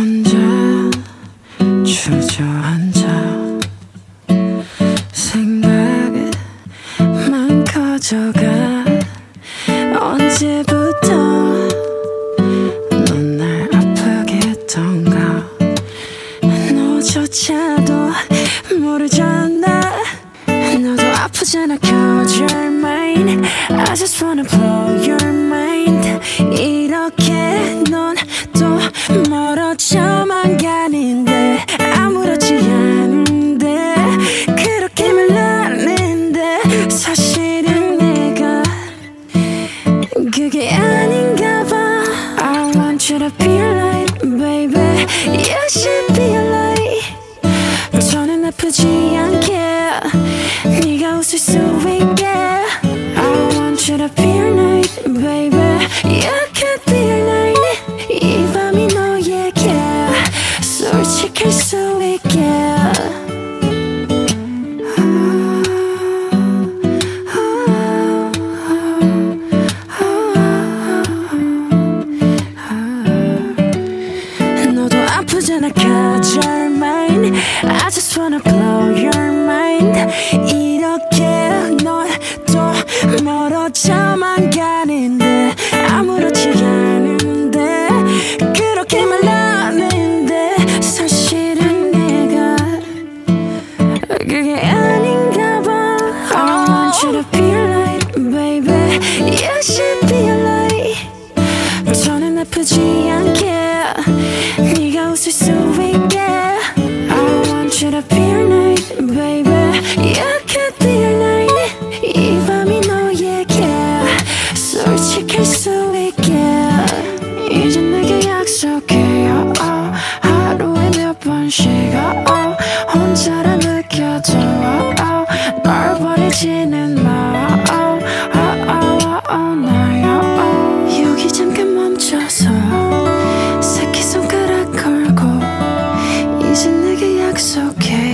혼자 주저앉아. 생각만 커져가. 언제부터 넌 날 아프게 했던가. 너조차도 모르잖아. 너도 아프잖아. Cause you're mine I just wanna blow your mind 사실은 내가 그게 아닌가 봐 I want you to be like baby You should be like 저는 아프지 않게 네가 웃을 수 있게 I want you to be like baby You could be like 이 밤이 너에게 솔직할 수 있게 아프잖아 cause you're mine I just wanna blow your mind 이렇게 넌또 멀어져만 가는데 아무렇지 않은데 그렇게 말하는데 사실은 내가 그게 아닌가 봐 I want you to be like baby You should be like 저는 아프지 않게 Could I be your night, baby? Yeah, could be your night 이 밤이 너에게 솔직할 수 있게 이제 내게 약속해요 oh, 하루에 몇 번씩 oh, oh, 혼자라 느껴져 oh, oh, 널 버리지는 마 oh, oh, oh, oh, oh, 나요 oh. 여기 잠깐 멈춰서 새끼손가락 걸고 이제 내 It's okay.